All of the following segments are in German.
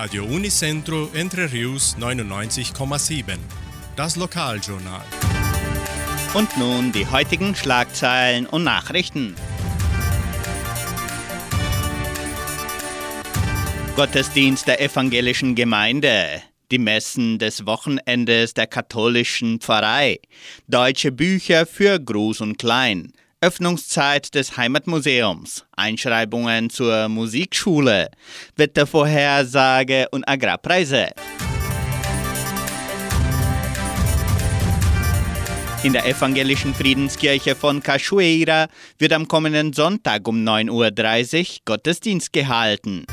Radio Unicentro Entre Rius 99,7. Das Lokaljournal. Und nun die heutigen Schlagzeilen und Nachrichten. Gottesdienst der evangelischen Gemeinde. Die Messen des Wochenendes der katholischen Pfarrei. Deutsche Bücher für Groß und Klein. Öffnungszeit des Heimatmuseums, Einschreibungen zur Musikschule, Wettervorhersage und Agrarpreise. In der evangelischen Friedenskirche von Cachoeira wird am kommenden Sonntag um 9.30 Uhr Gottesdienst gehalten.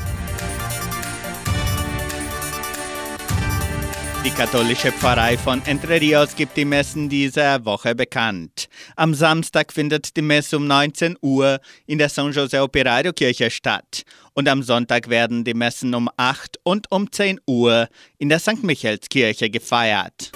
Die katholische Pfarrei von Entre Rios gibt die Messen dieser Woche bekannt. Am Samstag findet die Messe um 19 Uhr in der San José Operario Kirche statt und am Sonntag werden die Messen um 8 und um 10 Uhr in der St. Michaelskirche gefeiert.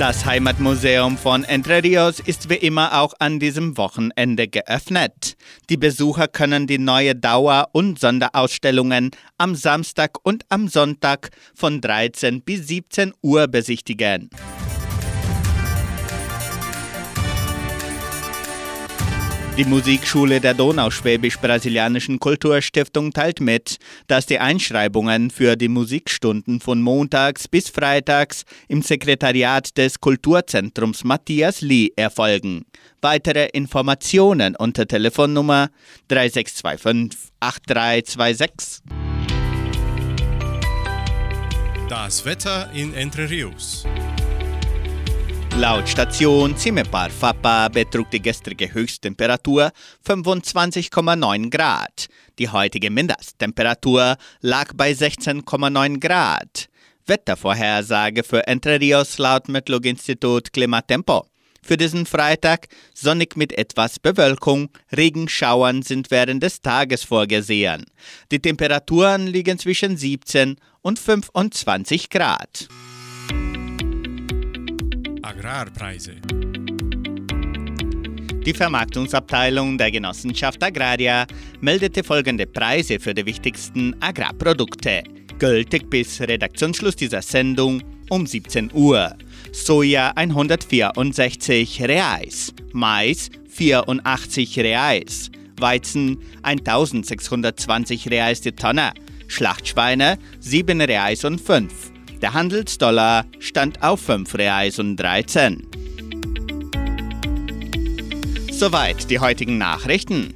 Das Heimatmuseum von Entre Rios ist wie immer auch an diesem Wochenende geöffnet. Die Besucher können die neue Dauer- und Sonderausstellungen am Samstag und am Sonntag von 13 bis 17 Uhr besichtigen. Die Musikschule der Donauschwäbisch-Brasilianischen Kulturstiftung teilt mit, dass die Einschreibungen für die Musikstunden von montags bis freitags im Sekretariat des Kulturzentrums Matthias Lee erfolgen. Weitere Informationen unter Telefonnummer 3625 8326. Das Wetter in Entre Rios. Laut Station Zimepar Fapa betrug die gestrige Höchsttemperatur 25,9 Grad. Die heutige Mindesttemperatur lag bei 16,9 Grad. Wettervorhersage für Entre Rios laut Metlog-Institut Klimatempo. Für diesen Freitag sonnig mit etwas Bewölkung, Regenschauern sind während des Tages vorgesehen. Die Temperaturen liegen zwischen 17 und 25 Grad. Agrarpreise. Die Vermarktungsabteilung der Genossenschaft Agraria meldete folgende Preise für die wichtigsten Agrarprodukte, gültig bis Redaktionsschluss dieser Sendung um 17 Uhr. Soja 164 Reais, Mais 84 Reais, Weizen 1620 Reais die Tonne, Schlachtschweine 7 Reais und 5. Der Handelsdollar stand auf 5 Reais und 13. Soweit die heutigen Nachrichten.